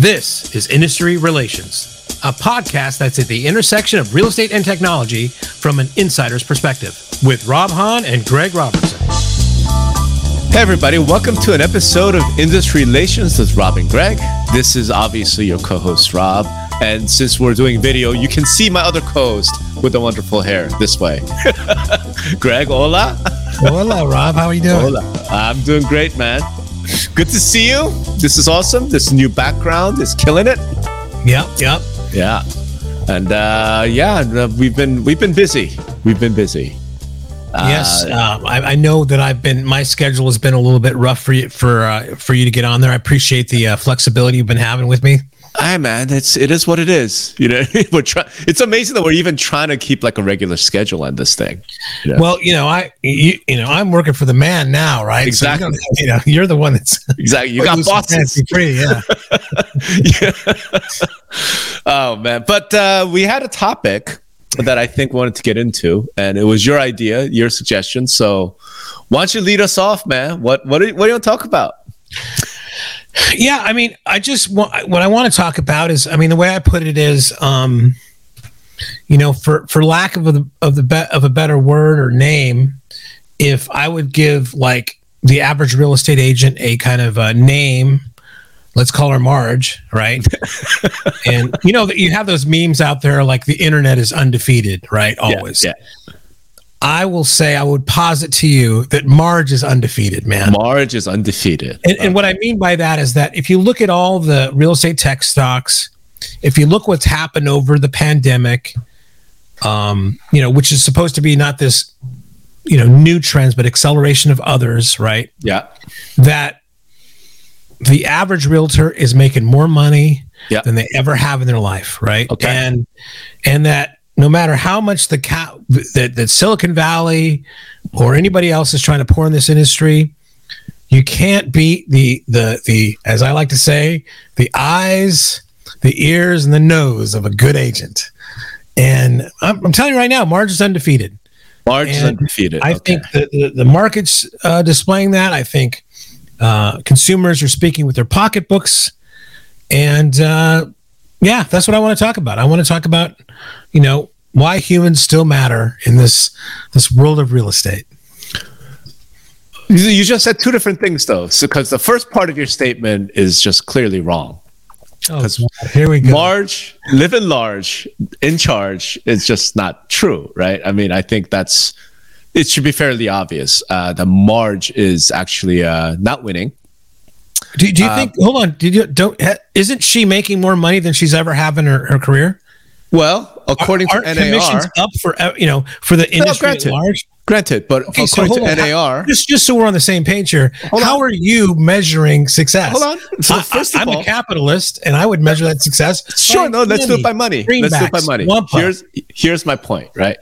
This is Industry Relations, a podcast that's at the intersection of real estate and technology from an insider's perspective with Rob Hahn and Greg Robertson. Hey, everybody, welcome to an episode of Industry Relations with Rob and Greg. This is obviously your co host, Rob. And since we're doing video, you can see my other co host with the wonderful hair this way. Greg, hola. Hola, Rob. How are you doing? Hola. I'm doing great, man. Good to see you. This is awesome. This new background is killing it. Yep, yep. Yeah. And uh, yeah, uh, we've been we've been busy. We've been busy. yes, uh, I, I, know that I've been. My schedule has been a little bit rough for you for uh, for you to get on there. I appreciate the uh, flexibility you've been having with me. Hi man, it's it is what it is. You know, we're trying. It's amazing that we're even trying to keep like a regular schedule on this thing. You know? Well, you know, I you, you know I'm working for the man now, right? Exactly. So you, know, you're the one that's exactly. You got bosses. Free, yeah. yeah. oh man, but uh, we had a topic that I think wanted to get into, and it was your idea, your suggestion. So, why don't you lead us off, man? What what you, what do you want to talk about? Yeah, I mean, I just want what I want to talk about is, I mean, the way I put it is, um, you know, for for lack of a, of the be- of a better word or name, if I would give like the average real estate agent a kind of a name, let's call her Marge, right? and you know that you have those memes out there like the internet is undefeated, right? Always. Yeah, yeah. I will say I would posit to you that Marge is undefeated, man. Marge is undefeated. And, okay. and what I mean by that is that if you look at all the real estate tech stocks, if you look what's happened over the pandemic, um, you know, which is supposed to be not this, you know, new trends, but acceleration of others, right? Yeah. That the average realtor is making more money yeah. than they ever have in their life, right? Okay. And and that no matter how much the ca- that, that Silicon Valley or anybody else is trying to pour in this industry, you can't beat the the the as I like to say, the eyes, the ears, and the nose of a good agent. And I'm, I'm telling you right now, Marge is undefeated. Marge is undefeated. I okay. think the, the, the market's uh, displaying that. I think uh, consumers are speaking with their pocketbooks, and uh, yeah, that's what I want to talk about. I want to talk about, you know, why humans still matter in this this world of real estate. You just said two different things, though, because so, the first part of your statement is just clearly wrong. Because oh, here we go. Large, living large, in charge is just not true, right? I mean, I think that's it should be fairly obvious. Uh, the Marge is actually uh, not winning. Do, do you uh, think? Hold on. Did you don't? Isn't she making more money than she's ever had in her, her career? Well, according are, to NAR, commissions up for uh, you know for the industry no, at large. Granted, but okay, according so to NAR, how, just just so we're on the same page here, how on. are you measuring success? Hold on. So first I, am a capitalist, and I would measure that success. Sure, no, let's do it by money. Let's do it by money. Here's here's my point, right?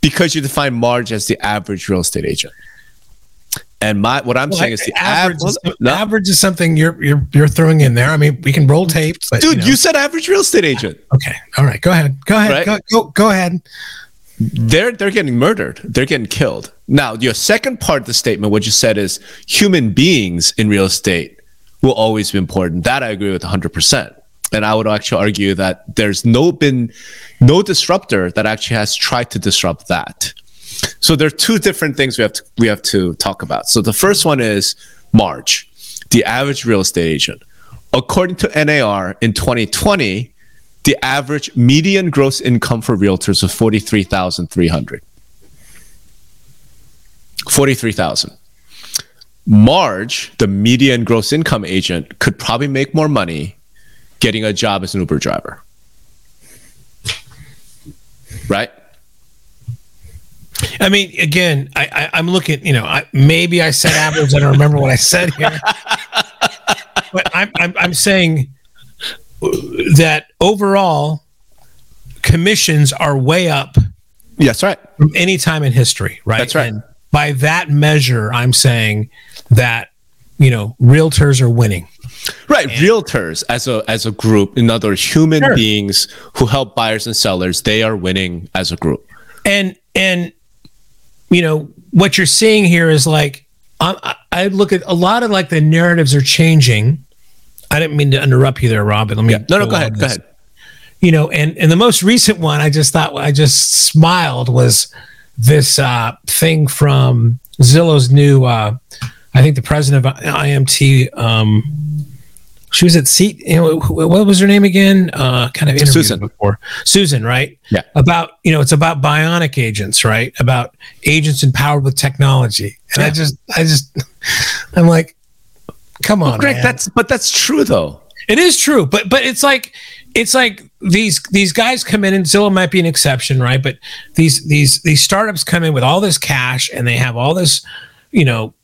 Because you define Marge as the average real estate agent. And my what I'm well, saying is the average. Av- is, no. Average is something you're you're you're throwing in there. I mean, we can roll tape, but, dude. You, know. you, said average real estate agent. Okay, all right. Go ahead. Go ahead. Right? Go, go go ahead. They're they're getting murdered. They're getting killed. Now, your second part of the statement, what you said is human beings in real estate will always be important. That I agree with 100. percent And I would actually argue that there's no been no disruptor that actually has tried to disrupt that. So there are two different things we have to we have to talk about. So the first one is Marge, the average real estate agent. According to NAR in 2020, the average median gross income for realtors was 43,300. 43,000. Marge, the median gross income agent, could probably make more money getting a job as an Uber driver. Right? I mean, again, I, I, am looking. You know, I, maybe I said average. I don't remember what I said here, but I'm, I'm I'm saying that overall commissions are way up. Yes, right. From any time in history, right? That's right. And by that measure, I'm saying that you know realtors are winning. Right, and, realtors as a as a group, in other words, human sure. beings who help buyers and sellers, they are winning as a group. And and you know, what you're seeing here is like, I, I look at a lot of like the narratives are changing I didn't mean to interrupt you there, Rob. But let me. Yeah. No, no, go ahead. Go ahead. You know, and and the most recent one, I just thought I just smiled was this uh, thing from Zillow's new. Uh, I think the president of IMT. Um, she was at seat. You know, what was her name again? Uh, kind of interviewed Susan. before. Susan, right? Yeah. About you know, it's about bionic agents, right? About agents empowered with technology. And I just, I just, I'm like, come on, Greg, man. that's but that's true though. It is true, but but it's like it's like these these guys come in and Zillow might be an exception, right? But these these these startups come in with all this cash and they have all this, you know,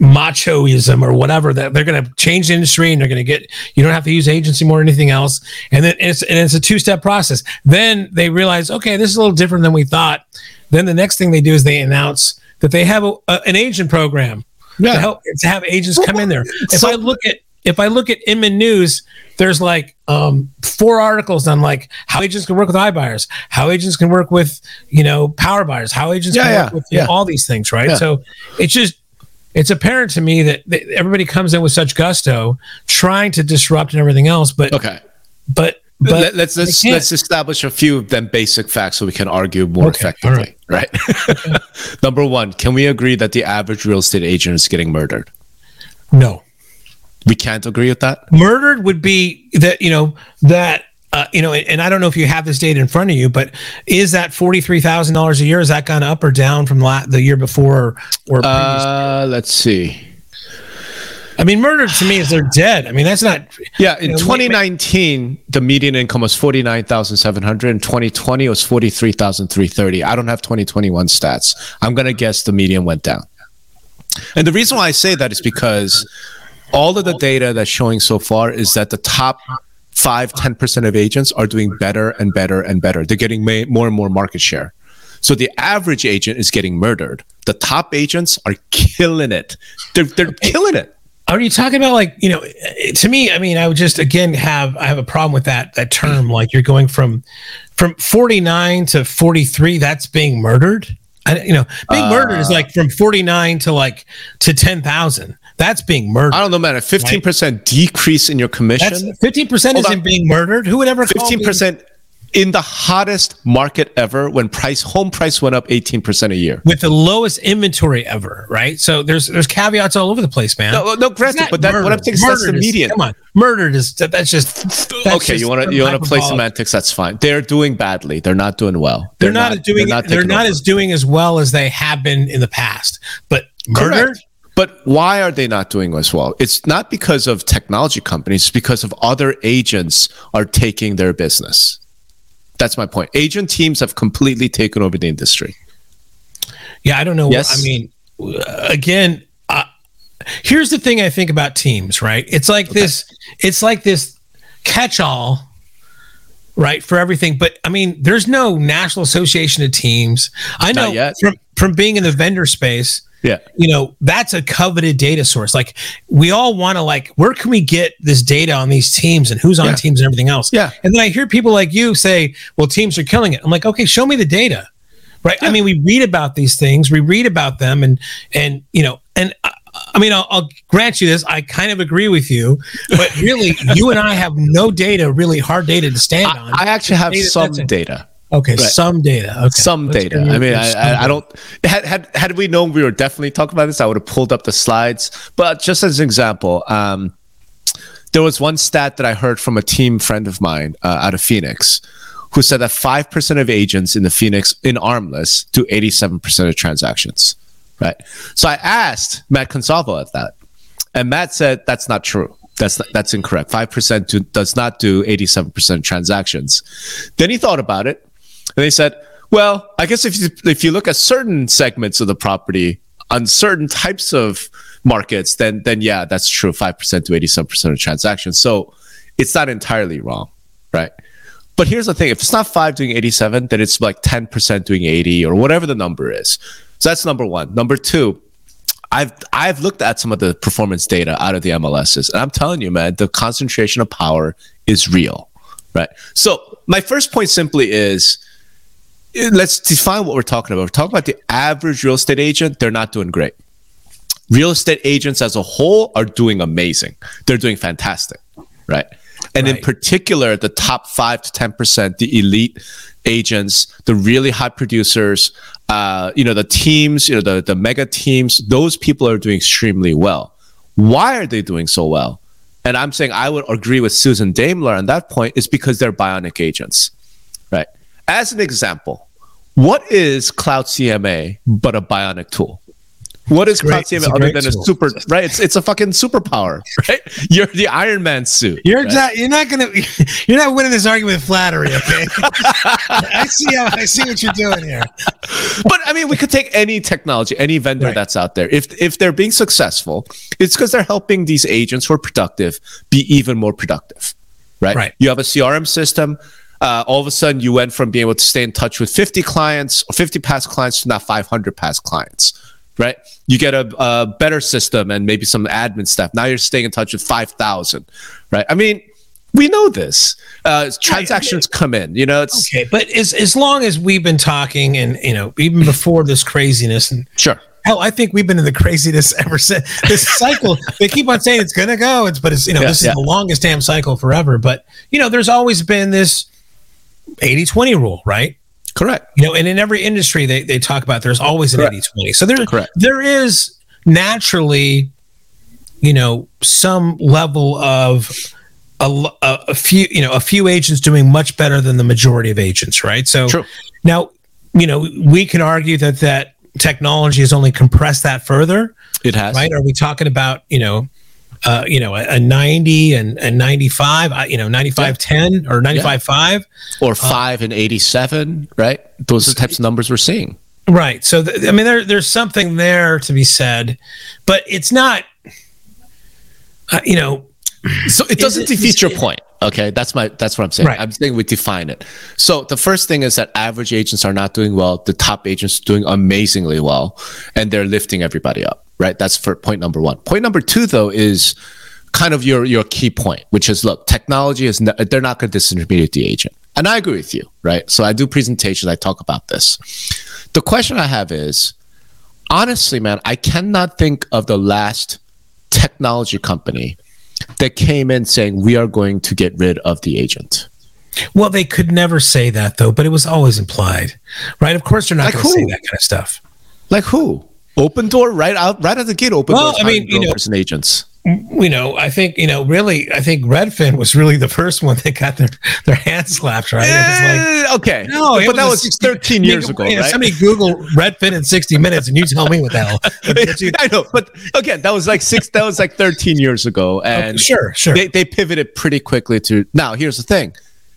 machoism or whatever that they're going to change the industry and they're going to get you don't have to use agency more or anything else. And then it's and it's a two step process. Then they realize okay this is a little different than we thought. Then the next thing they do is they announce that they have a, a, an agent program to help to have agents come in there. If So- i look at if i look at inman news there's like um, four articles on like how agents can work with iBuyers, how agents can work with you know power buyers, how agents Yeah, can yeah, work with you know, all these things, right? Yeah. So it's just it's apparent to me that, that everybody comes in with such gusto, trying to disrupt and everything else, but Okay. but but Let, us let's let's establish a few of them basic facts so we can argue more Okay, effectively. Right. Number one, can we agree that the average real estate agent is getting murdered? no. We can't agree with that. murdered would be that you know that uh, you know and i don't know if you have this data in front of you but is that $43000 a year is that gone up or down from la- the year before or? Uh, let's see. i mean murdered to me is they're dead i mean that's not Yeah, in You know, 2019, the median income was 49,700. In 2020, it was 43,330. I don't have 2021 stats. I'm going to guess the median went down. And the reason why I say that is because all of the data that's showing so far is that the top 5 10% of agents are doing better and better and better. They're getting ma- more and more market share. So the average agent is getting murdered. The top agents are killing it. They're, they're killing it. are you talking about like you know to me i mean i would just again have i have a problem with that that term like you're going from from 49 to 43 that's being murdered I, you know being murdered is uh. like from 49 to like to 10,000 that's being murdered I don't know, man. A fifteen percent decrease in your commission, fifteen percent isn't on. being murdered. Who would ever call fifteen percent in the hottest market ever when price home price went up eighteen percent a year. with the lowest inventory ever? Right. So there's there's caveats all over the place, man. No, no, granted, but that, what I'm murdered. saying is that's the Murdered median. Come on, murdered is that, that's just that's okay, just you want to you want to play semantics? That's fine. They're doing badly. They're not doing well. They're, not, doing. They're not, taking over. as doing as well as they have been in the past. But Correct. But why are they not doing as well? It's not because of technology companies, it's because of other agents are taking their business. That's my point. Agent teams have completely taken over the industry. Yeah, I don't know. Yes. I mean, again, uh, here's the thing I think about teams, right? It's like this, it's like this catch all, right, for everything. But I mean, there's no National Association of Teams. I know yet. from, from being in the vendor space, Yeah. you know, that's a coveted data source. Like, we all want to, like, where can we get this data on these teams and who's on Yeah. teams and everything else? Yeah. And then I hear people like you say, well, teams are killing it. I'm like, okay, show me the data right i mean we read about these things we read about them and and you know and I, I mean I'll, I'll grant you this i kind of agree with you but really you and i have no data really hard data to stand on I actually have Data some data. Okay right. some data okay some Let's data. I mean, I, I, I don't. Had, had had we known we were definitely talking about this, I would have pulled up the slides. But just as an example, um, there was one stat that I heard from a team friend of mine uh, out of Phoenix, who said that five percent of agents in the Phoenix in ARMLS do eighty-seven percent of transactions. Right. So I asked Matt Consalvo at that, and Matt said that's not true. That's that's incorrect. Five percent does not do eighty-seven percent transactions. Then he thought about it, and they said, "Well, I guess if you if you look at certain segments of the property on certain types of markets, then then yeah, that's true. Five percent to eighty-seven percent of transactions. So it's not entirely wrong, right? But here's the thing: if it's not five doing eighty-seven, then it's like ten percent doing eighty or whatever the number is. So that's number one. Number two, I've I've looked at some of the performance data out of the MLSs, and I'm telling you, man, the concentration of power is real, right? So my first point simply is let's define what we're talking about. We're talking about the average real estate agent; they're not doing great. real estate agents as a whole are doing amazing. They're doing fantastic, right? And right. in particular, the top five to ten percent, the elite agents, the really high producers, uh, you know, the teams, you know, the the mega teams, those people are doing extremely well. Why are they doing so well? And I'm saying I would agree with Susan Daimler on that point is because they're bionic agents, right? As an example, what is Cloud CMA but a bionic tool? What is Cloud CMA other than tool. a super right? It's it's a fucking superpower, right? You're the Iron Man suit. You're right? exactly. You're not gonna. You're not winning this argument with flattery, okay? I see how I see what you're doing here. But I mean, we could take any technology, any vendor right. that's out there. If if they're being successful, it's because they're helping these agents who are productive be even more productive, right? Right. You have a CRM system uh, all of a sudden you went from being able to stay in touch with 50 clients or 50 past clients to now 500 past clients right you get a, a better system and maybe some admin stuff now you're staying in touch with 5000 right i mean we know this uh, transactions come in you know it's okay but as, as long as we've been talking and you know even before this craziness and sure hell, I think we've been in the craziness ever since this cycle. they keep on saying it's gonna go, it's but it's you know yeah, this is yeah. the longest damn cycle forever. But you know, there's always been this 80 20 rule, right? Correct. You know, and in every industry they, they talk about there's always an 80 20. So there, Correct. there is naturally, you know, some level of a, a, a, few, you know, a few agents doing much better than the majority of agents, right? So True. now, you know, we can argue that that technology has only compressed that further. It has. Right? Are we talking about, you know, uh, you know, a, a, 90 and, and 95, uh, you know, 95 yeah. 10 or 95 yeah. 5. Or uh, 5 uh, and 87, right? Those are the types of numbers we're seeing. Right. So, th- I mean, there, there's something there to be said, but it's not, uh, you know. So it doesn't defeat your point. Okay, that's my that's what I'm saying. Right. I'm saying we define it. So the first thing is that average agents are not doing well. The top agents are doing amazingly well, and they're lifting everybody up. Right. That's for point number one. Point number two, though, is kind of your your key point, which is look, technology is ne- they're not going to disintermediate the agent, and I agree with you. Right. So I do presentations. I talk about this. The question I have is, honestly, man, I cannot think of the last technology company that came in saying we are going to get rid of the agent. Well, they could never say that though, but it was always implied, right? Of course, they're not like going to say that kind of stuff. Like who? Opendoor right out, right at the gate. Open well, I mean, you know, and agents. You know, I think you know. Really, I think Redfin was really the first one that got their their hands slapped. Right? like, eh, okay, no, but that was 60, 13 years ago. You know, right? Somebody Google Redfin in 60 minutes, and you tell me what the hell. I know, but again, that was like six. That was like 13 years ago, and okay, sure, sure. They, they pivoted pretty quickly to now. Here's the thing: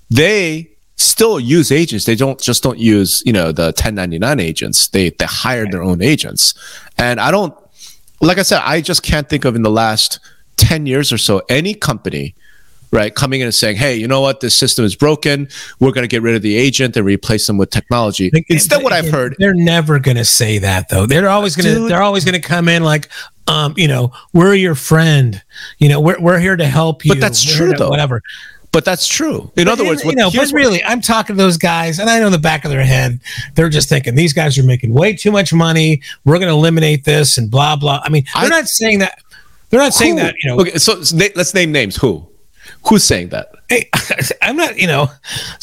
they still use agents. They don't just don't use, you know, the 1099 agents. They they hire their own agents. And I don't like I said, I just can't think of in the last 10 years or so any company right coming in and saying hey you know what? This system is broken. We're going to get rid of the agent and replace them with technology. Instead what i've heard they're never going to say that though. They're always going to they're always going to come in like um you know we're your friend. You know we're, we're here to help you. but that's we're true though. whatever but that's true. In but other words, you know, but really, I'm talking to those guys, and I know in the back of their head, they're just thinking these guys are making way too much money. We're going to eliminate this and blah blah. I mean, they're I, not saying that. They're not who? saying that. You know. Okay, so let's name names. Who? Who's saying that? Hey, I'm not. You know,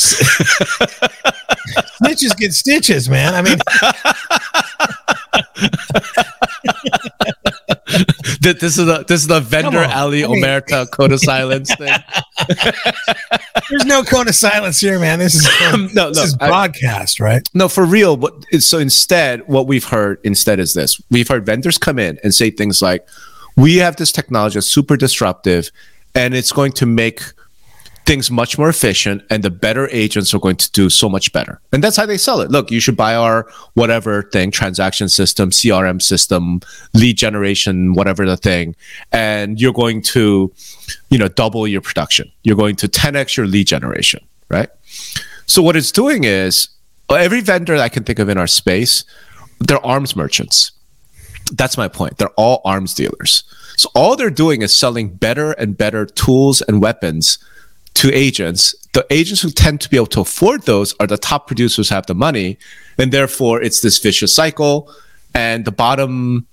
snitches get stitches, man. I mean. this is the this is the vendor Ali Omerta code of silence thing. There's no code of silence here, man. This is no, no, this is broadcast, I, right? No, for real. What so instead, what we've heard instead is this: we've heard vendors come in and say things like, "We have this technology that's super disruptive, and it's going to make." Things much more efficient and the better agents are going to do so much better. And that's how they sell it. Look, you should buy our whatever thing, transaction system, CRM system, lead generation, whatever the thing, and you're going to, you know, double your production. You're going to 10x your lead generation, right? So what it's doing is every vendor I can think of in our space, they're arms merchants. That's my point. They're all arms dealers. So all they're doing is selling better and better tools and weapons to agents. The agents who tend to be able to afford those are the top producers have the money, and therefore it's this vicious cycle. And the bottom,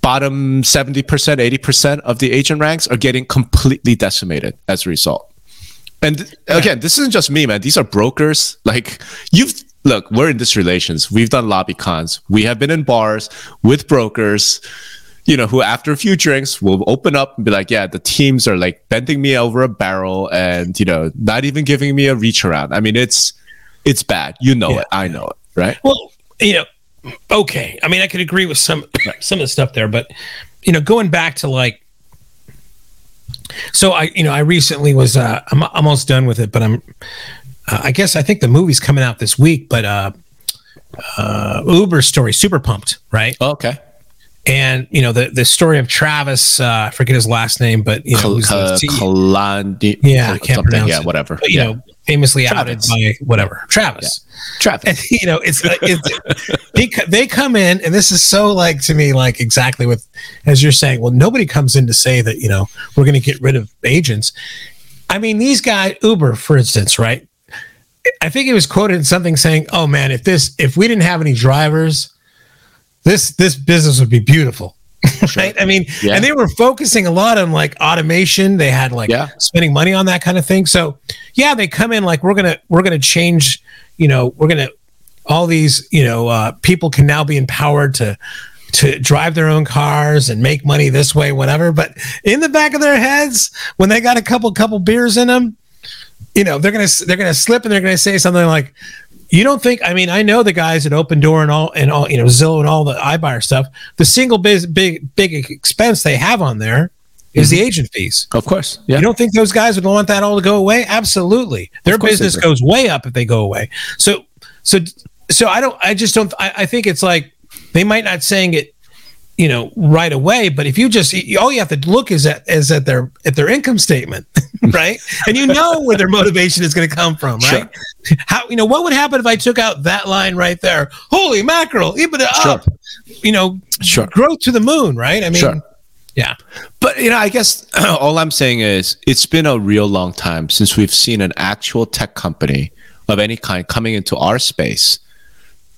bottom 70%, 80% of the agent ranks are getting completely decimated as a result. And th- again, this isn't just me, man. These are brokers. Like you've look, we're in this relations. We've done lobby cons. We have been in bars with brokers, you know, who after a few drinks will open up and be like, yeah, the teams are like bending me over a barrel and, you know, not even giving me a reach around. I mean, it's it's bad. You know Yeah. it. I know it, right? Well, you know, okay. I mean, I could agree with some some of the stuff there, but you know, going back to like, so I, you know, I recently was, uh, I'm almost done with it, but I'm, uh, I guess I think the movie's coming out this week, but uh, uh, Uber story, super pumped, right? Okay. And you know, the the story of Travis, uh, I forget his last name, but you know, the Kalandi- Yeah, I can't pronounce Yeah, whatever. but, you yeah. know, famously Travis. outed by whatever Travis. Travis. And, you know, it's, it's they, they come in, and this is so like to me, like exactly with as you're saying. Well, nobody comes in to say that you know we're going to get rid of agents. I mean, these guys, Uber, for instance, right? I think it was quoted in something saying, "Oh man, if this if we didn't have any drivers, this this business would be beautiful." right? I mean, Yeah. and they were focusing a lot on like automation. They had like Yeah. spending money on that kind of thing. So yeah, they come in like we're gonna we're gonna change. You know, we're gonna all these you know uh, people can now be empowered to to drive their own cars and make money this way, whatever. But in the back of their heads, when they got a couple couple beers in them, you know they're gonna they're gonna slip and they're gonna say something like. You don't think? I mean, I know the guys at Opendoor and all, and all, you know, Zillow and all the iBuyer stuff. The single big, big, big expense they have on there is the mm-hmm. agent fees. Of course. Yeah. You don't think those guys would want that all to go away? Absolutely. Their business goes way up if they go away. So, so, so I don't, I just don't, I, I think it's like they might not saying it, you know, right away, but if you just, all you have to look is at, is at their, at their income statement, right? And you know where their motivation is going to come from, right? How, you know, what would happen if I took out that line right there? Holy mackerel, EBITDA Sure. up, you know, Sure. growth to the moon, right? I mean, Sure. yeah. But you know, I guess all I'm saying is it's been a real long time since we've seen an actual tech company of any kind coming into our space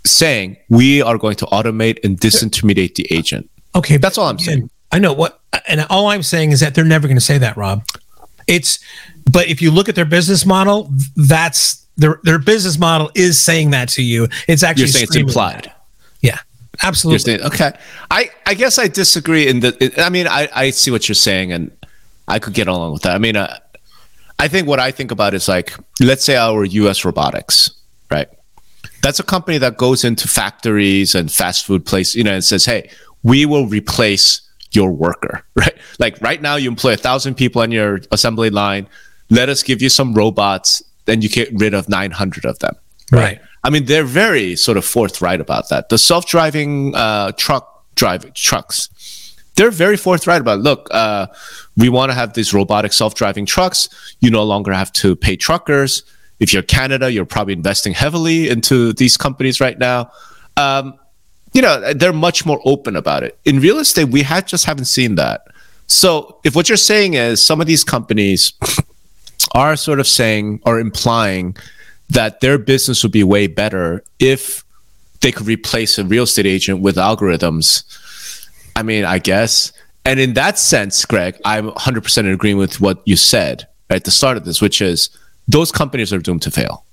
saying we are going to automate and disintermediate the agent. Okay, That's all I'm saying. I know what, and all I'm saying is that they're never going to say that, Rob. It's, but if you look at their business model, that's their their business model is saying that to you. It's actually You're saying it's implied. that. Yeah, absolutely. saying okay. I I guess I disagree in the. I mean, I I see what you're saying, and I could get along with that. I mean, uh, I think what I think about is like, let's say our U.S. robotics, right? That's a company that goes into factories and fast food places, you know, and says, "Hey, we will replace your worker." Right? Like right now, you employ a thousand people on your assembly line. Let us give you some robots, then you get rid of nine hundred of them. right. I mean, they're very sort of forthright about that. The self-driving uh, truck drive trucks, they're very forthright about. Look, uh, we want to have these robotic self-driving trucks. You no longer have to pay truckers. If you're Canada, you're probably investing heavily into these companies right now. Um, you know, they're much more open about it. In real estate, we had just haven't seen that. So, if what you're saying is some of these companies are sort of saying or implying that their business would be way better if they could replace a real estate agent with algorithms. I mean, I guess. And in that sense, Greg, I'm 100% in agreement with what you said at the start of this, which is those companies are doomed to fail.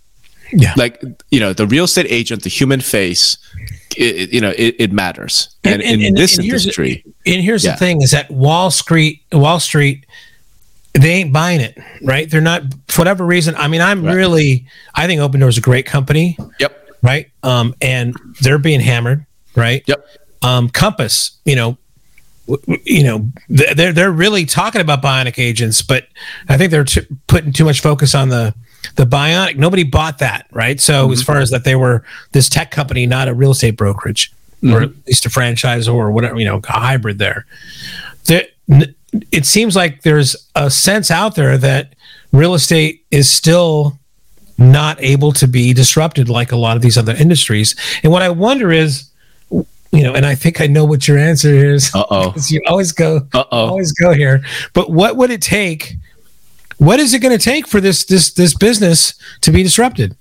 Yeah. Like, you know, the real estate agent, the human face, it, you know, it, it matters. And, in this and industry, and here's Yeah. the thing: is that Wall Street, Wall Street, they ain't buying it, right? They're not for whatever reason. I mean, I'm Right. really, I think Opendoor is a great company, yep, right? Um, and they're being hammered, right? yep, um, Compass, you know, you know, they're they're really talking about bionic agents, but I think they're t- putting too much focus on the the bionic. Nobody bought that, right? So as far as that, they were this tech company, not a real estate brokerage, or at least a franchise or whatever, you know, a hybrid. There, It seems like there's a sense out there that real estate is still not able to be disrupted like a lot of these other industries. And what I wonder is, you know, and I think I know what your answer is. Uh oh. you always go, Uh oh. always go here. But what would it take? What is it going to take for this this this business to be disrupted?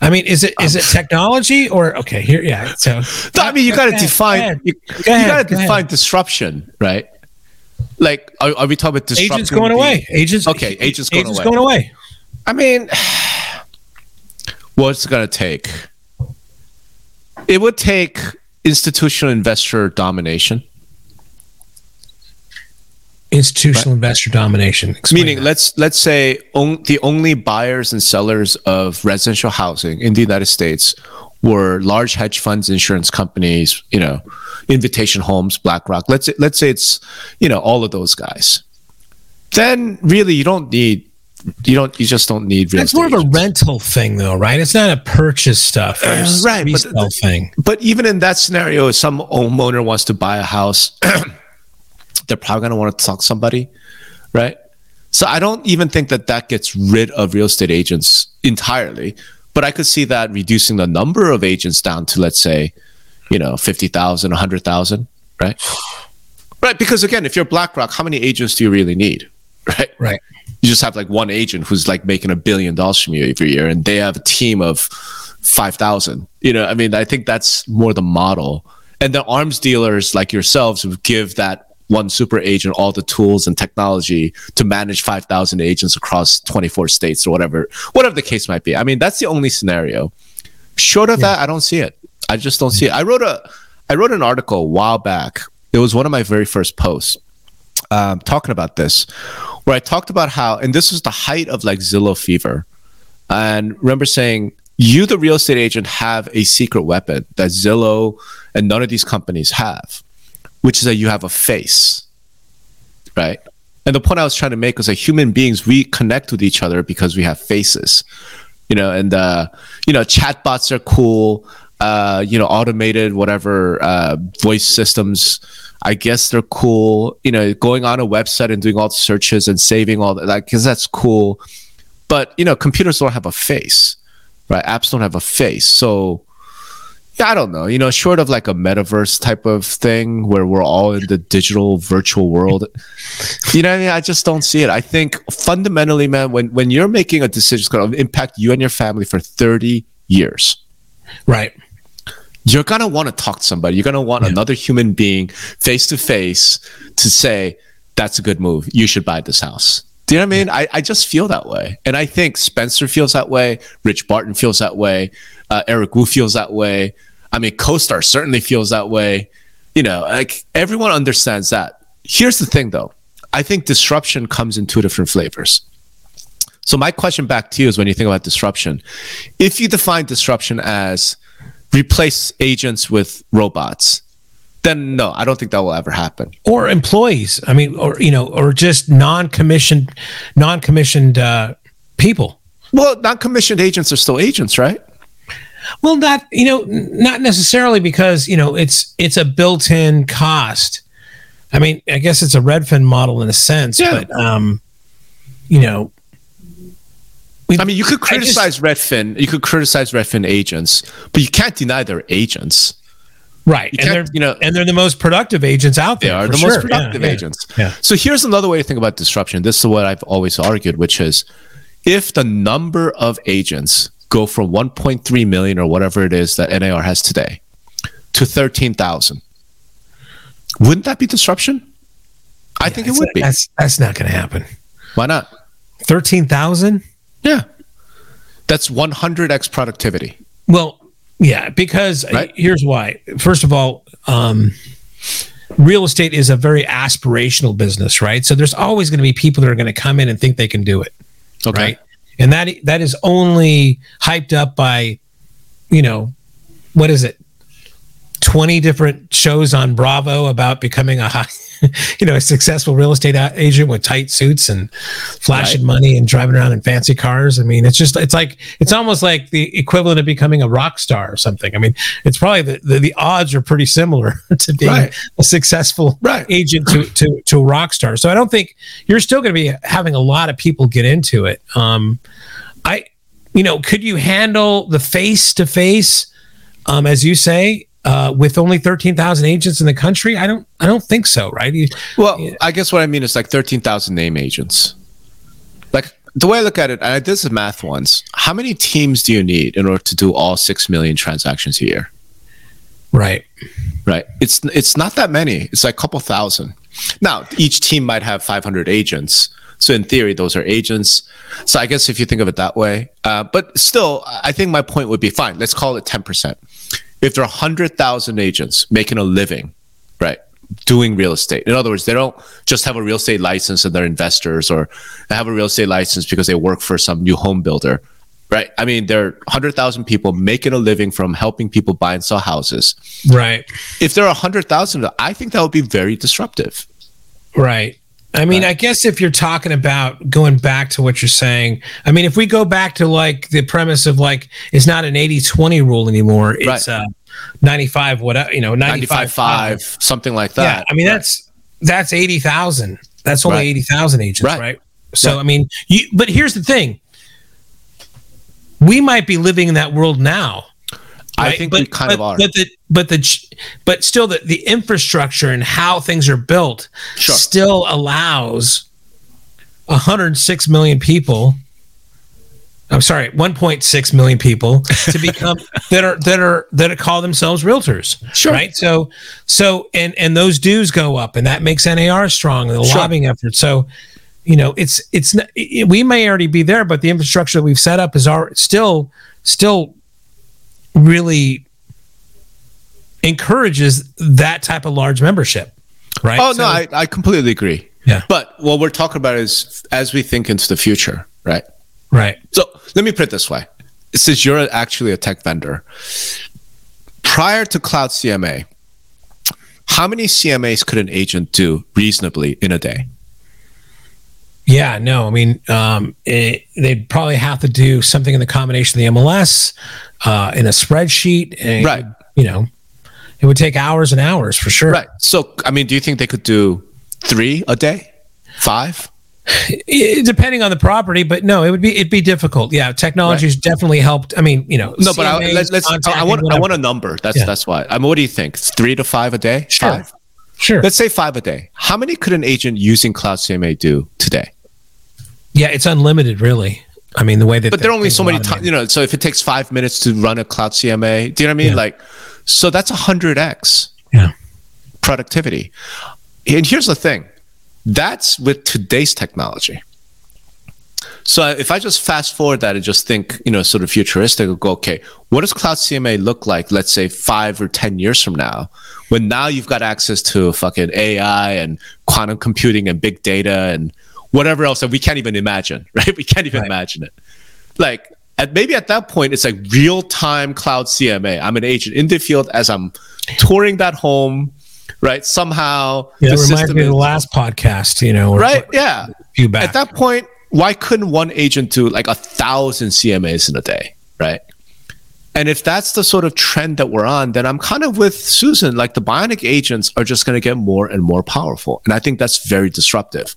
I mean, is it is it technology or okay? Here, yeah. So I mean, you got to define. You, you got to define ahead. disruption, right? Like, are, are we talking about disruption? agents going being- away. Agents. Okay, agents going agents away. going away. I mean, what's it gonna take? It would take institutional investor domination. Institutional investor domination. Explain Meaning, that. let's let's say on, the only buyers and sellers of residential housing in the United States were large hedge funds, insurance companies, you know, Invitation Homes, BlackRock. Let's let's say it's you know all of those guys. Then really, you don't need you don't you just don't need real That's more of a rental thing, though, right? It's not a purchase stuff. Uh, it's right, but thing. But even in that scenario, if some homeowner wants to buy a house, they're probably going to want to talk to somebody, right? So I don't even think that that gets rid of real estate agents entirely. But I could see that reducing the number of agents down to, let's say, you know, 50,000, 100,000, right? Right. Because again, if you're BlackRock, how many agents do you really need, right? Right. you just have like one agent who's like making a billion dollars from you every year and they have a team of 5000 you know i mean i think that's more the model and the arms dealers like yourselves would give that one super agent all the tools and technology to manage 5000 agents across 24 states or whatever whatever the case might be. I mean that's the only scenario. Short of that i don't see it. I just don't see it. I wrote a i wrote an article a while back. It was one of my very first posts um, talking about this, where I talked about how, and this was the height of like Zillow fever, and remember saying, you, the real estate agent, have a secret weapon that Zillow and none of these companies have, which is that you have a face, right? And the point I was trying to make was that human beings we connect with each other because we have faces, you know, and uh, you know, chatbots are cool. Uh, you know, automated whatever uh, voice systems. I guess they're cool. You know, going on a website and doing all the searches and saving all that, like, because that's cool. But you know, computers don't have a face, right? Apps don't have a face, so I don't know. You know, short of like a metaverse type of thing where we're all in the digital virtual world, you know, what I mean, I just don't see it. I think fundamentally, man, when when you're making a decision that's going to impact you and your family for 30 years, Right. you're gonna want to talk to somebody. You're gonna want another human being face to face to say, "That's a good move. You should buy this house." Do you know what I mean? I, I just feel that way, and I think Spencer feels that way. Rich Barton feels that way. Uh, Eric Wu feels that way. I mean, CoStar certainly feels that way. You know, like everyone understands that. Here's the thing, though. I think disruption comes in two different flavors. So my question back to you is when you think about disruption, if you define disruption as replace agents with robots, then no, I don't think that will ever happen. Or employees. I mean, or you know, or just non-commissioned, non-commissioned uh, people. Well, non-commissioned agents are still agents, right? Well, not you know, not necessarily because you know it's it's a built-in cost. I mean, I guess it's a Redfin model in a sense, Yeah. but um, you know, we, I mean, you could I just- criticize Redfin, you could criticize Redfin agents, but you can't deny they're agents. right? You and they're you know, and they're the most productive agents out there. they are the sure. most productive yeah. agents. Yeah. So here's another way to think about disruption. This is what I've always argued, which is if the number of agents go from 1.3 million or whatever it is that NAR has today to 13,000, wouldn't that be disruption? I think it would be. That's that's not going to happen. Why not? Thirteen thousand. Yeah. That's 100x productivity. Well, yeah, because Right. here's why. First of all, um, real estate is a very aspirational business, right? So there's always going to be people that are going to come in and think they can do it, Okay. right? And that that is only hyped up by, you know, what is it? 20 different shows on Bravo about becoming a high, you know, a successful real estate agent with tight suits and flashing Right. money and driving around in fancy cars. I mean, it's just, it's like, it's almost like the equivalent of becoming a rock star or something. I mean, it's probably the, the, the odds are pretty similar to being Right. a successful Right. agent to, to, to a rock star. So I don't think you're still going to be having a lot of people get into it. Um, I, you know, could you handle the face to face, um, as you say, uh, with only thirteen thousand agents in the country? I don't, I don't think so. Right? You- Well, I guess what I mean is like 13,000 name agents. Like, the way I look at it, I did some math once. How many teams do you need in order to do all six million transactions a year? Right. Right. It's it's not that many. It's like a couple thousand. Now, each team might have 500 agents. So in theory, those are agents. So I guess if you think of it that way, uh, but still, I think my point would be fine. Let's call it 10%. If there are 100,000 agents making a living, right, doing real estate. In other words, they don't just have a real estate license and they're investors or they have a real estate license because they work for some new home builder, right? I mean, there are 100,000 people making a living from helping people buy and sell houses. Right. If there are 100,000, I think that would be very disruptive. Right. I mean, I guess if you're talking about going back to what you're saying, I mean, if we go back to like the premise of like, it's not an 80 20 rule anymore, it's Right. uh, 95, whatever, you know, 95, 95 5, something like that. Yeah. I mean, that's, that's 80,000. That's only Right. 80,000 agents, Right. right? So, Right. I mean, you, but here's the thing we might be living in that world now. I think but, we kind but, of are. But the but the but still the the infrastructure and how things are built Sure. still allows 106 million people. I'm sorry, 1.6 million people to become that are that are that call themselves realtors. Sure. Right. So so and and those dues go up, and that makes NAR strong. The Sure. lobbying effort. So you know it's it's it, we may already be there, but the infrastructure that we've set up is our still still really encourages that type of large membership. Right. oh, So- no, I, I completely agree. Yeah. But what we're talking about is as we think into the future, right? right. So let me put it this way. Since you're actually a tech vendor, prior to Cloud CMA, how many CMAs could an agent do reasonably in a day? Yeah, no, I mean, um, it, they'd probably have to do something in the combination of the MLS, uh, in a spreadsheet, and, Right. You know, it would take hours and hours for sure. Right. So, I mean, do you think they could do three a day? Five? I- depending on the property, but no, it would be it'd be difficult. Yeah, technology's definitely helped. I mean, you know, No, but I, CMAs, let, let's. I, want. I want a number. That's Yeah. that's why. I mean, what do you think? Three to five a day? Sure. Five? sure. Let's say five a day. How many could an agent using Cloud CMA do today? yeah, it's unlimited, really. I mean, the way that But there are only so many times, you know. So if it takes five minutes to run a Cloud CMA, do you know what I mean? Yeah. Like, so that's a hundred x Yeah. productivity. And here's the thing, that's with today's technology. So if I just fast forward that and just think, you know, sort of futuristic, go, okay, what does Cloud CMA look like? Let's say five or ten years from now, when now you've got access to fucking AI and quantum computing and big data and whatever else that we can't even imagine, right? We can't even Right. imagine it. Like, at maybe at that point, it's like real time Cloud CMA. I'm an agent in the field as I'm touring that home, right? Somehow Yeah, the system me of is- the last podcast, you know, or- right? Yeah. few back. At that point, why couldn't one agent do like a thousand CMAs in a day, right? And if that's the sort of trend that we're on, then I'm kind of with Susan. Like the bionic agents are just going to get more and more powerful. And I think that's very disruptive,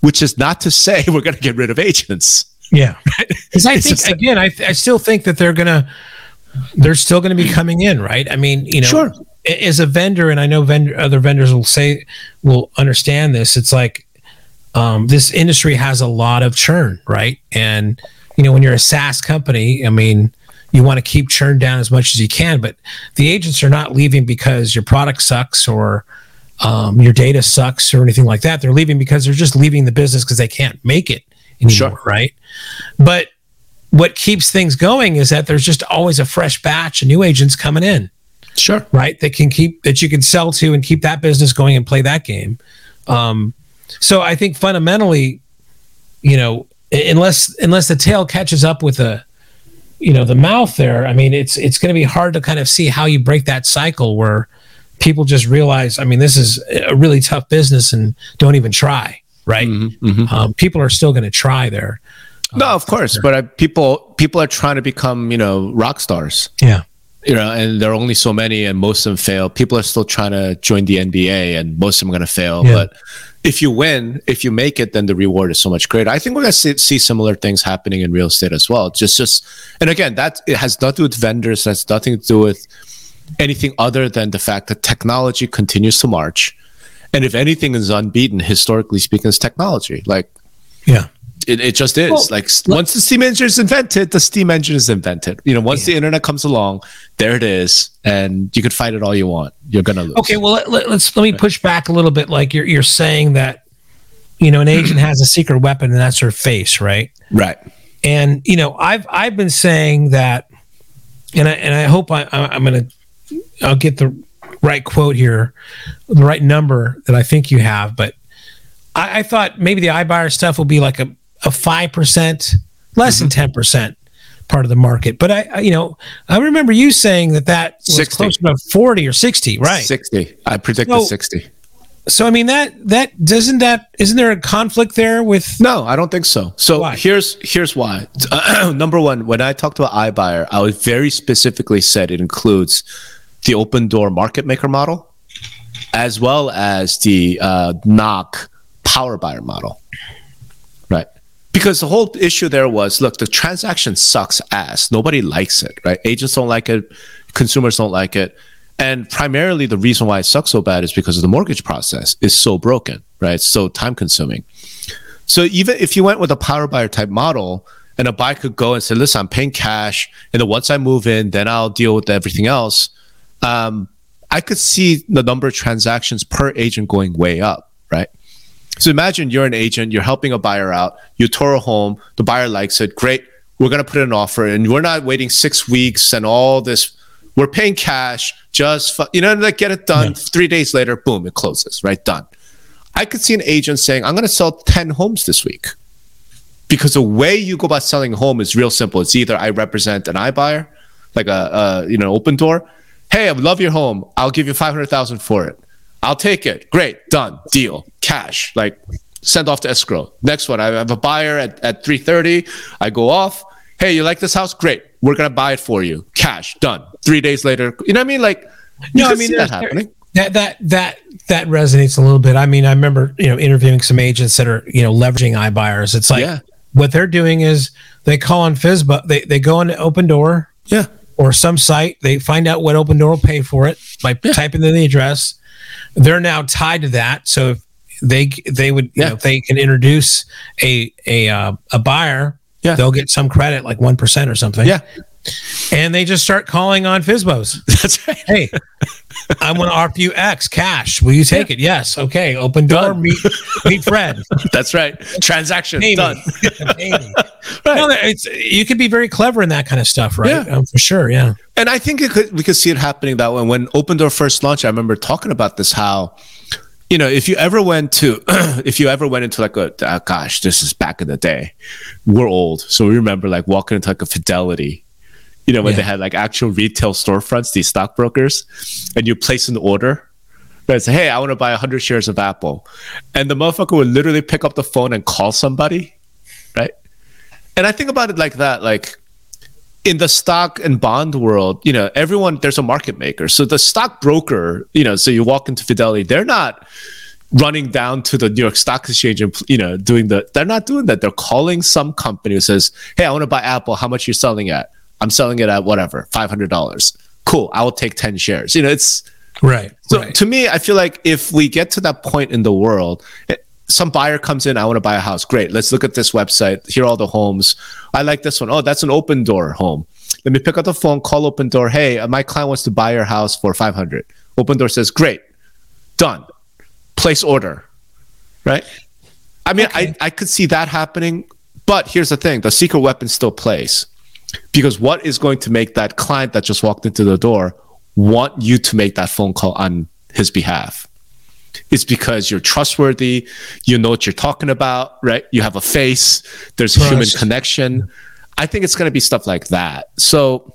which is not to say we're going to get rid of agents. Yeah, because I think again, I I still think that they're gonna they're still gonna be coming in, right? I mean, you know, Sure. as a vendor, and I know vendor other vendors will say will understand this. It's like um, this industry has a lot of churn, right? And you know, when you're a SaaS company, I mean, you want to keep churn down as much as you can, but the agents are not leaving because your product sucks or um, your data sucks or anything like that. They're leaving because they're just leaving the business because they can't make it anymore, Sure. right? But what keeps things going is that there's just always a fresh batch of new agents coming in, Sure. right? That can keep that you can sell to and keep that business going and play that game. Um, so I think fundamentally, you know, unless unless the tail catches up with the, you know, the mouth there, I mean, it's it's going to be hard to kind of see how you break that cycle where people just realize, I mean, this is a really tough business and don't even try, right? Mm-hmm. Um, people are still going to try there. No, of uh-huh. course, but I, people people are trying to become you know rock stars. Yeah. you know, and there are only so many, and most of them fail. People are still trying to join the NBA, and most of them are going to fail. Yeah. But if you win, if you make it, then the reward is so much greater. I think we're going to see, see similar things happening in real estate as well. Just, just, and again, that it has nothing to do with vendors. That's nothing to do with anything other than the fact that technology continues to march. And if anything is unbeaten, historically speaking, is technology. Like Yeah. It, it just is. Well, like once the steam engine is invented, the steam engine is invented. You know, once the internet comes along, there it is, and you could fight it all you want. You're gonna lose. Okay, well let, let, let's let me push back a little bit. Like you're you're saying that you know an agent has a secret weapon and that's her face, right? Right. And you know I've I've been saying that, and I and I hope I, I I'm gonna I'll get the right quote here, the right number that I think you have. But I, I thought maybe the iBuyer stuff will be like a a five percent, less than ten percent part of the market. But I, I you know I remember you saying that that was 60. close to forty or sixty, right? Sixty. I predicted So- sixty. So I mean that that doesn't that isn't there a conflict there with No, I don't think so. So Why? here's here's why. Number one, when I talked about iBuyer, I was very specifically said it includes the Opendoor market maker model, as well as the uh, knock power buyer model? Because the whole issue there was, look, the transaction sucks ass. Nobody likes it, right? Agents don't like it, consumers don't like it. And primarily the reason why it sucks so bad is because of the mortgage process is so broken, right? It's so time consuming. So even if you went with a power buyer type model and a buyer could go and say, listen, I'm paying cash, and then once I move in, then I'll deal with everything else. Um, I could see the number of transactions per agent going way up, right? So imagine you're an agent, you're helping a buyer out, you tour a home, the buyer likes it, great. We're gonna put in an offer, and we're not waiting six weeks and all this. We're paying cash, just fu- you know, like get it done. Three days later, boom, it closes, right? Done. I could see an agent saying, I'm going to sell 10 homes this week. Because the way you go about selling a home is real simple. It's either I represent an iBuyer, like a, a you know Opendoor. Hey, I love your home. I'll give you 500,000 for it. I'll take it. Great. Done. Deal. Cash. Like send off to escrow. Next one. I have a buyer at, at 330. I go off. Hey, you like this house? Great. We're going to buy it for you. Cash. Done. Three days later. You know what I mean? Like, No, I mean, that uh, happening. that that that that resonates a little bit. I mean, I remember you know interviewing some agents that are you know leveraging iBuyers. It's like Yeah. what they're doing is they call on FSBO, they they go on Opendoor Yeah. or some site, they find out what Opendoor will pay for it by typing in the address. They're now tied to that, so if they they would you know if they can introduce a a uh, a buyer, Yeah. they'll get some credit like one percent or something. Yeah. And they just start calling on FSBOs. That's right. hey, I want to offer you X cash. Will you take it? Yes. Okay. Opendoor. Done. Meet meet Fred. That's right. Transaction done. Me. No, it's you could be very clever in that kind of stuff, right? Yeah. Um, for sure. Yeah. And I think it could, we could see it happening that way. When Opendoor first launched, I remember talking about this. How, you know, if you ever went to, if you ever went into like a, uh, gosh, this is back in the day. We're old, so we remember like walking into like a Fidelity. You know, when Yeah. they had like actual retail storefronts, these stockbrokers, and you place an order. Right, say, hey, I want to buy 100 shares of Apple. And the motherfucker would literally pick up the phone and call somebody. Right. And I think about it like that. Like, in the stock and bond world, you know, everyone there's a market maker. So the stockbroker, you know, so you walk into Fidelity, they're not running down to the New York Stock Exchange and you know doing the. They're not doing that. They're calling some company who says, "Hey, I want to buy Apple. How much you selling at? I'm selling it at whatever, five hundred dollars. Cool. I will take ten shares. You know, it's Right. so right. to me, I feel like if we get to that point in the world, it- some buyer comes in, I want to buy a house. Great. Let's look at this website. Here are all the homes. I like this one. Oh, that's an Opendoor home. Let me pick up the phone, call Opendoor. Hey, uh, my client wants to buy your house for 500. Opendoor says, great. Done. Place order. Right. I mean, Okay. I, I could see that happening, but here's the thing the secret weapon still plays because what is going to make that client that just walked into the door want you to make that phone call on his behalf? It's because you're trustworthy you know what you're talking about right? You have a face there's a human connection. I think it's going to be stuff like that. So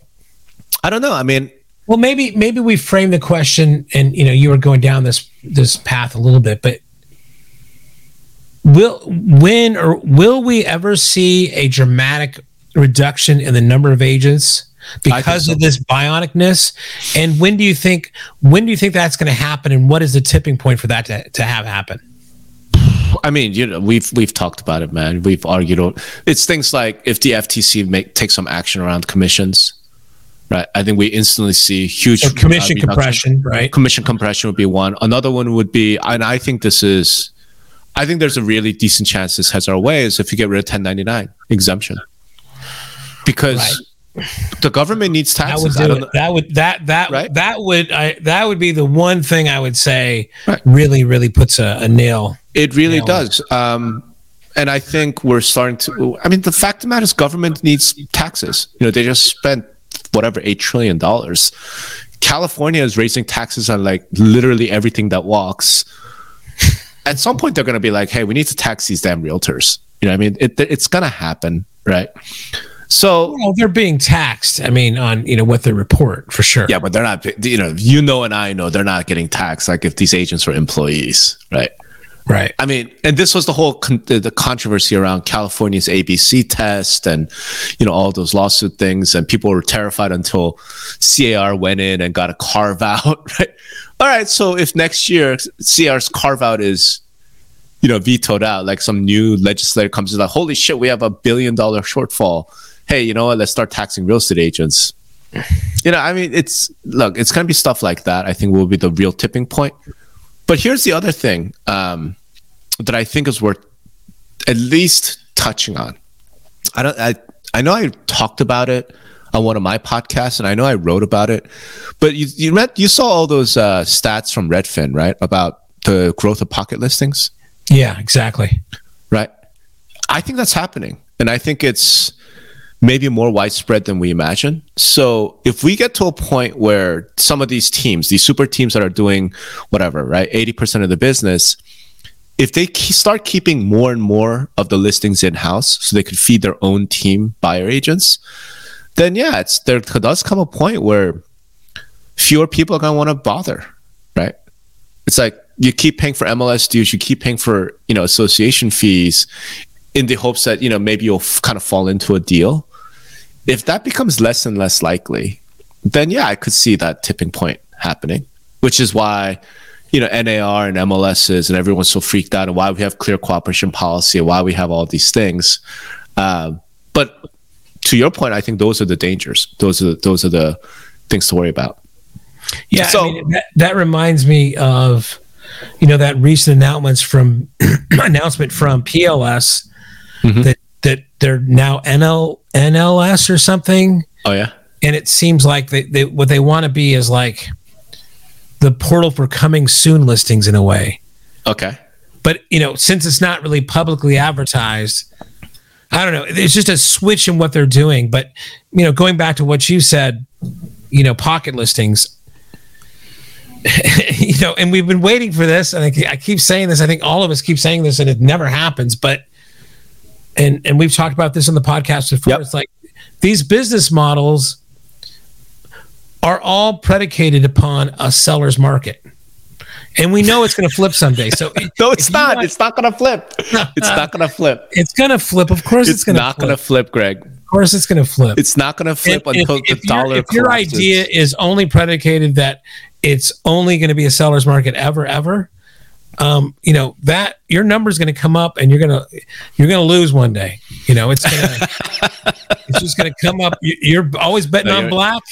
i don't know i mean Well, maybe maybe we frame the question, and you know, you were going down this this path a little bit, but will when or will we ever see a dramatic reduction in the number of agents because so. of this bionicness? And when do you think when do you think that's going to happen? And what is the tipping point for that to, to have happen? I mean, you know, we've we've talked about it, man. We've argued. It's things like if the FTC make take some action around commissions, right? I think we instantly see huge So commission uh, compression, right? Commission compression would be one. Another one would be, and I think this is, I think there's a really decent chance this heads our way is if you get rid of 1099 exemption, because right. the government needs taxes. That would do it. That would that that right? that would I that would be the one thing I would say right. really really puts a, a nail. It really nail does. Um, and I think we're starting to. I mean, the fact of the matter is, government needs taxes. You know, they just spent whatever eight trillion dollars. California is raising taxes on like literally everything that walks. At some point, they're going to be like, "Hey, we need to tax these damn realtors." You know, I mean, it, it's going to happen, right? So well, they're being taxed. I mean, on you know what they report for sure. Yeah, but they're not. You know, you know, and I know they're not getting taxed like if these agents were employees, right? Right. I mean, and this was the whole con- the controversy around California's ABC test and you know all those lawsuit things, and people were terrified until CAR went in and got a carve out. Right. All right. So if next year CAR's carve out is you know vetoed out, like some new legislator comes in like, holy shit, we have a billion dollar shortfall. Hey, you know what? Let's start taxing real estate agents. You know, I mean, it's look, it's gonna be stuff like that. I think will be the real tipping point. But here's the other thing um, that I think is worth at least touching on. I don't. I I know I talked about it on one of my podcasts, and I know I wrote about it. But you you met you saw all those uh, stats from Redfin, right? About the growth of pocket listings. Yeah, exactly. Right. I think that's happening, and I think it's maybe more widespread than we imagine. So if we get to a point where some of these teams, these super teams that are doing whatever, right, 80% of the business, if they start keeping more and more of the listings in house so they could feed their own team buyer agents, then yeah, it's there does come a point where fewer people are going to want to bother, right? It's like you keep paying for MLS dues, you keep paying for, you know, association fees in the hopes that, you know, maybe you'll f- kind of fall into a deal if that becomes less and less likely, then yeah, I could see that tipping point happening, which is why, you know, NAR and MLSs and everyone's so freaked out and why we have clear cooperation policy and why we have all these things. Um, but to your point, I think those are the dangers. Those are the, those are the things to worry about. Yeah, so I mean, that, that reminds me of, you know, that recent announcements from announcement from PLS mm-hmm. that that they're now NL NLS or something. Oh yeah. And it seems like they, they what they want to be is like the portal for coming soon listings in a way. Okay. But you know, since it's not really publicly advertised, I don't know. It's just a switch in what they're doing. But you know, going back to what you said, you know, pocket listings. you know, and we've been waiting for this, and I, I keep saying this. I think all of us keep saying this, and it never happens. But and and we've talked about this in the podcast before. Yep. It's like these business models are all predicated upon a seller's market. And we know it's going to flip someday. So no, it's not. It's not going to flip. It's not going to flip. It's going to flip. Of course, it's, it's going to. Not going to flip, Greg. Of course, it's going to flip. It's not going to flip and until if, the dollar. If your idea is only predicated that it's only going to be a seller's market ever, ever, um, you know that your number is going to come up and you're going to you're going to lose one day. You know it's going to it's just going to come up. You're always betting no, on black.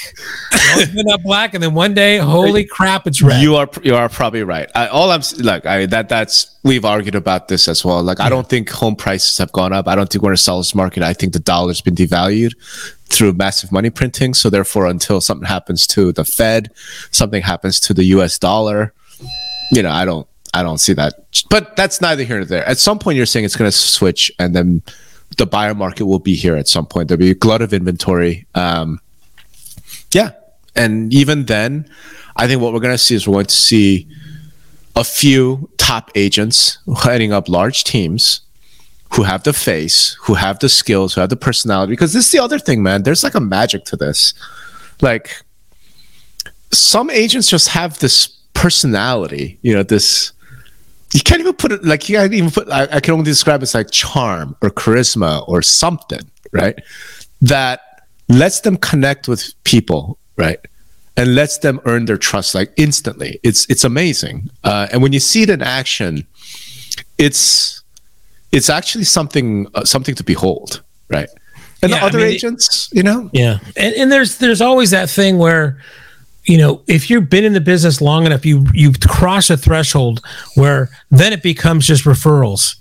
You're always betting on black and then one day holy crap it's red. You are you are probably right. I, all i'm like i that that's we've argued about this as well. Like yeah. i don't think home prices have gone up. I don't think we're in a seller's market. I think the dollar's been devalued through massive money printing. So therefore until something happens to the fed something happens to the us dollar you know i don't I don't see that. But that's neither here nor there. At some point, you're saying it's going to switch, and then the buyer market will be here at some point. There'll be a glut of inventory. Um, yeah, and even then, I think what we're going to see is we're going to see a few top agents heading up large teams who have the face, who have the skills, who have the personality. Because this is the other thing, man. There's like a magic to this. Like some agents just have this personality, you know, this you can't even put it like you can't even put I, I, can only describe it as like charm or charisma or something right? That lets them connect with people right? And lets them earn their trust like instantly. It's it's amazing. Uh, and when you see it in action it's it's actually something uh, something to behold right? And yeah, the other I mean, agents you know? Yeah. And, and there's there's always that thing where you know, if you've been in the business long enough, you you've crossed a threshold where then it becomes just referrals.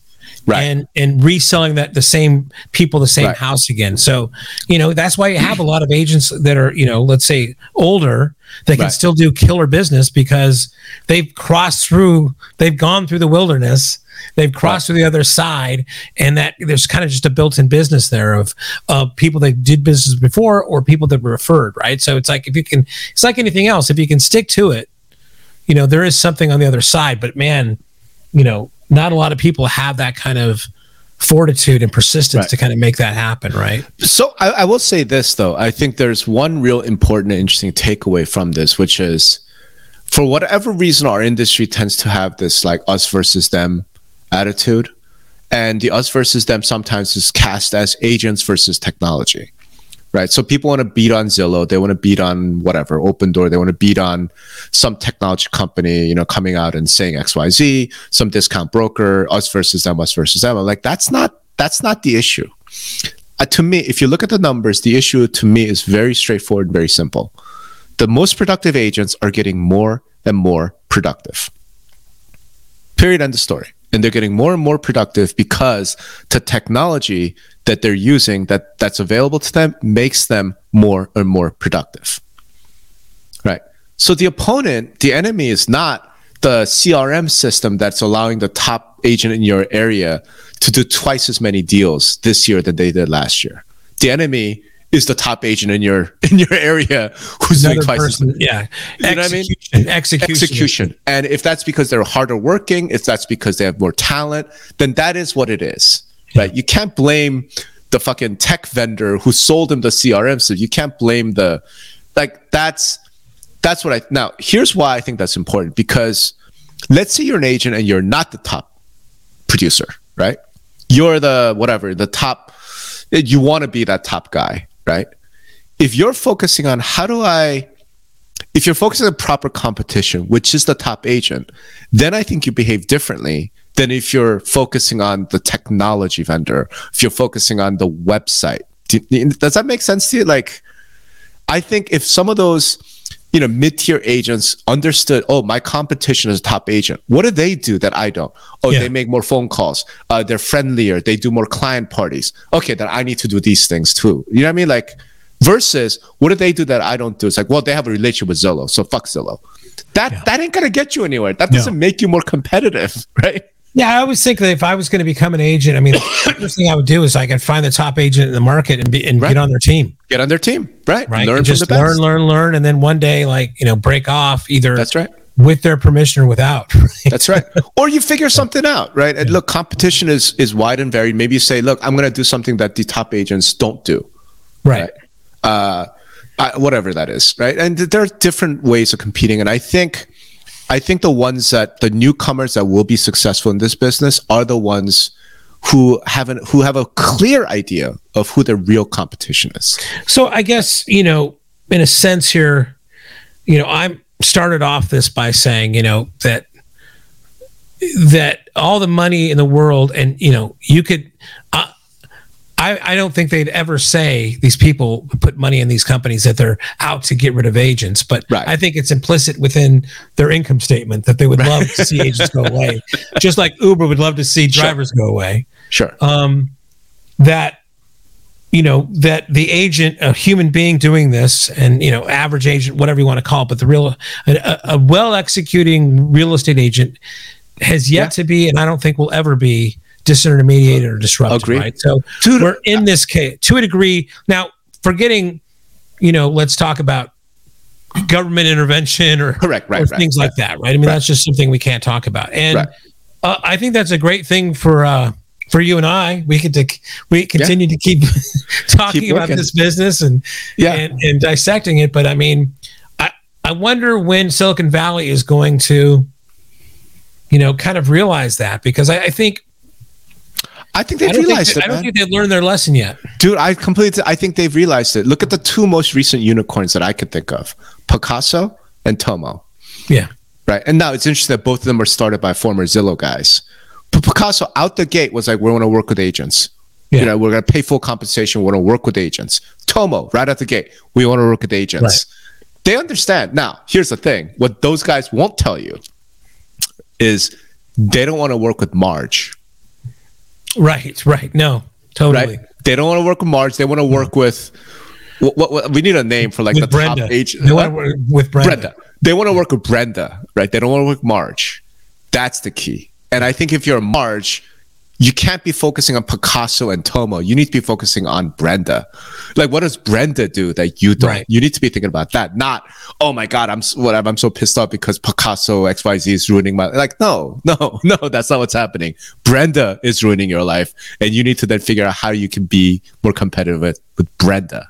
Right. And and reselling that the same people the same Right. house again. So, you know, that's why you have a lot of agents that are, you know, let's say older that can Right. still do killer business because they've crossed through, they've gone through the wilderness, they've crossed to the other side, and that there's kind of just a built-in business there of of people that did business before or people that were referred, right? So it's like if you can, it's like anything else. If you can stick to it, you know, there is something on the other side. But man, you know, not a lot of people have that kind of fortitude and persistence Right. to kind of make that happen, right? So I, I will say this though. I think there's one real important and interesting takeaway from this, which is for whatever reason our industry tends to have this like us versus them attitude. And the us versus them sometimes is cast as agents versus technology. Right. So people want to beat on Zillow, they want to beat on whatever, Opendoor, they want to beat on some technology company, you know, coming out and saying XYZ, some discount broker, us versus them, us versus them. I'm like, that's not that's not the issue uh, to me, if you look at the numbers, the issue to me is very straightforward, very simple. The most productive agents are getting more and more productive. Period. End of story. And they're getting more and more productive because the technology that they're using that that's available to them makes them more and more productive. Right. So the opponent, the enemy is not the CRM system that's allowing the top agent in your area to do twice as many deals this year than they did last year. The enemy is the top agent in your in your area who's doing Another twice as person, yeah. You know what I mean? Execution, execution. execution. And if that's because they're harder working, if that's because they have more talent, then that is what it is. Right? You can't blame the fucking tech vendor who sold them the CRM. So you can't blame the like that's that's what I now here's why I think that's important because let's say you're an agent and you're not the top producer, right? You're the whatever, the top you want to be that top guy, right? If you're focusing on how do I if you're focusing on proper competition, which is the top agent, then I think you behave differently than if you're focusing on the technology vendor, if you're focusing on the website. Do- Does that make sense to you? Like, I think if some of those, you know, mid-tier agents understood, oh, my competition is a top agent. What do they do that I don't? Oh, Yeah. they make more phone calls. Uh, they're friendlier. They do more client parties. Okay, then I need to do these things too. You know what I mean? Like, versus what do they do that I don't do? It's like, well, they have a relationship with Zillow, so fuck Zillow. That that ain't gonna get you anywhere. That doesn't make you more competitive, right? Yeah, I always think that if I was going to become an agent, I mean, the first thing I would do is I could find the top agent in the market and be and Right. get on their team, Get on their team, right? right? Learn And from just the best. learn, learn, learn, and then one day, like you know, break off either That's right. with their permission or without. Right? That's right. or you figure something out, right? And look, competition is is wide and varied. Maybe you say, look, I'm going to do something that the top agents don't do, right. uh, I, whatever that is, right? And th- there are different ways of competing, and I think, I think the ones that the newcomers that will be successful in this business are the ones who haven't who have a clear idea of who their real competition is. So I guess you know, in a sense here, you know, I started off this by saying, you know, that that all the money in the world, and you know, you could. I, I don't think they'd ever say these people put money in these companies that they're out to get rid of agents, but Right. I think it's implicit within their income statement that they would love to see agents go away, just like Uber would love to see drivers go away Sure. um, that you know that the agent a human being doing this and you know average agent whatever you want to call it but the real a, a well executing real estate agent has yet Yeah. to be and i don't think will ever be disintermediated or disrupted Agreed. right so Dude, we're in this case to a degree now forgetting you know let's talk about government intervention or, Correct, right, or right, things right. like that right i mean that's just something we can't talk about and Right. uh, I think that's a great thing for uh, for you and I. We could to, we continue to keep talking Keep about this business and, Yeah. and and dissecting it. But I mean, I I wonder when Silicon Valley is going to, you know, kind of realize that because I, I think I think they've think, realized they- it, I don't man. think they've learned their lesson yet. Dude, I completely. I think they've realized it. Look at the two most recent unicorns that I could think of: Pacaso and Tomo. Yeah, Right, and now it's interesting that both of them were started by former Zillow guys. But Pacaso out the gate was like, "We want to work with agents. Yeah. You know, we're going to pay full compensation. We want to work with agents." Tomo right out the gate, we want to work with agents. they understand. Now, here's the thing: what those guys won't tell you is they don't want to work with Marge. Right, right. No, totally. Right? They don't want to work with Marge. They want to work with. What, what, what, we need a name for like with the Brenda. top agent. They want to work with Brenda. Brenda. They want to work with Brenda, right? They don't want to work with Marge. That's the key. And I think if you're Marge, you can't be focusing on Pacaso and Tomo. You need to be focusing on Brenda. Like, what does Brenda do that you don't? Right. You need to be thinking about that. Not, oh my God, I'm whatever. I'm so pissed off because Pacaso X Y Z is ruining my. Like, no, no, no. That's not what's happening. Brenda is ruining your life, and you need to then figure out how you can be more competitive with, with Brenda.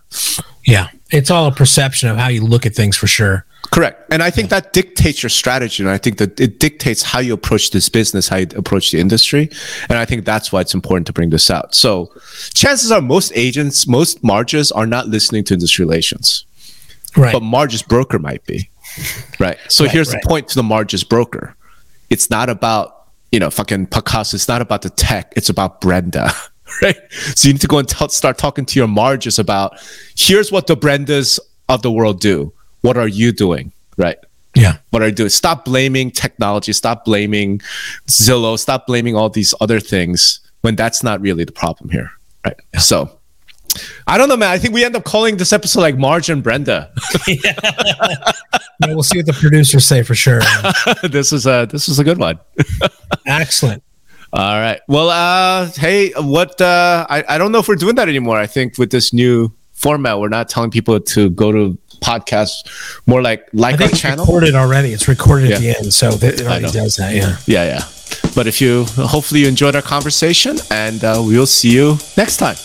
Yeah, it's all a perception of how you look at things for sure. Correct. And I think that dictates your strategy. And I think that it dictates how you approach this business, how you approach the industry. And I think that's why it's important to bring this out. So chances are most agents, most Marges are not listening to industry relations, Right. but Marge's broker might be. Right. So Right, here's right. the point to the Marge's broker. It's not about, you know, fucking Pacaso. It's not about the tech. It's about Brenda. Right. So you need to go and tell start talking to your Marges about here's what the Brendas of the world do. What are you doing? Right yeah. what are you doing? Stop blaming technology. Stop blaming Zillow. Stop blaming all these other things when that's not really the problem here. Right. So I don't know, man. I think we end up calling this episode like Marge and Brenda. Yeah, we'll see what the producers say for sure. this is a this is a good one. Excellent. All right. Well, uh, hey, what? Uh, I I don't know if we're doing that anymore. I think with this new format, we're not telling people to go to podcasts. More like like our it's channel. recorded already. It's recorded at the end, so it already does that. Yeah. Yeah, yeah. But if you hopefully you enjoyed our conversation, and uh, we'll see you next time.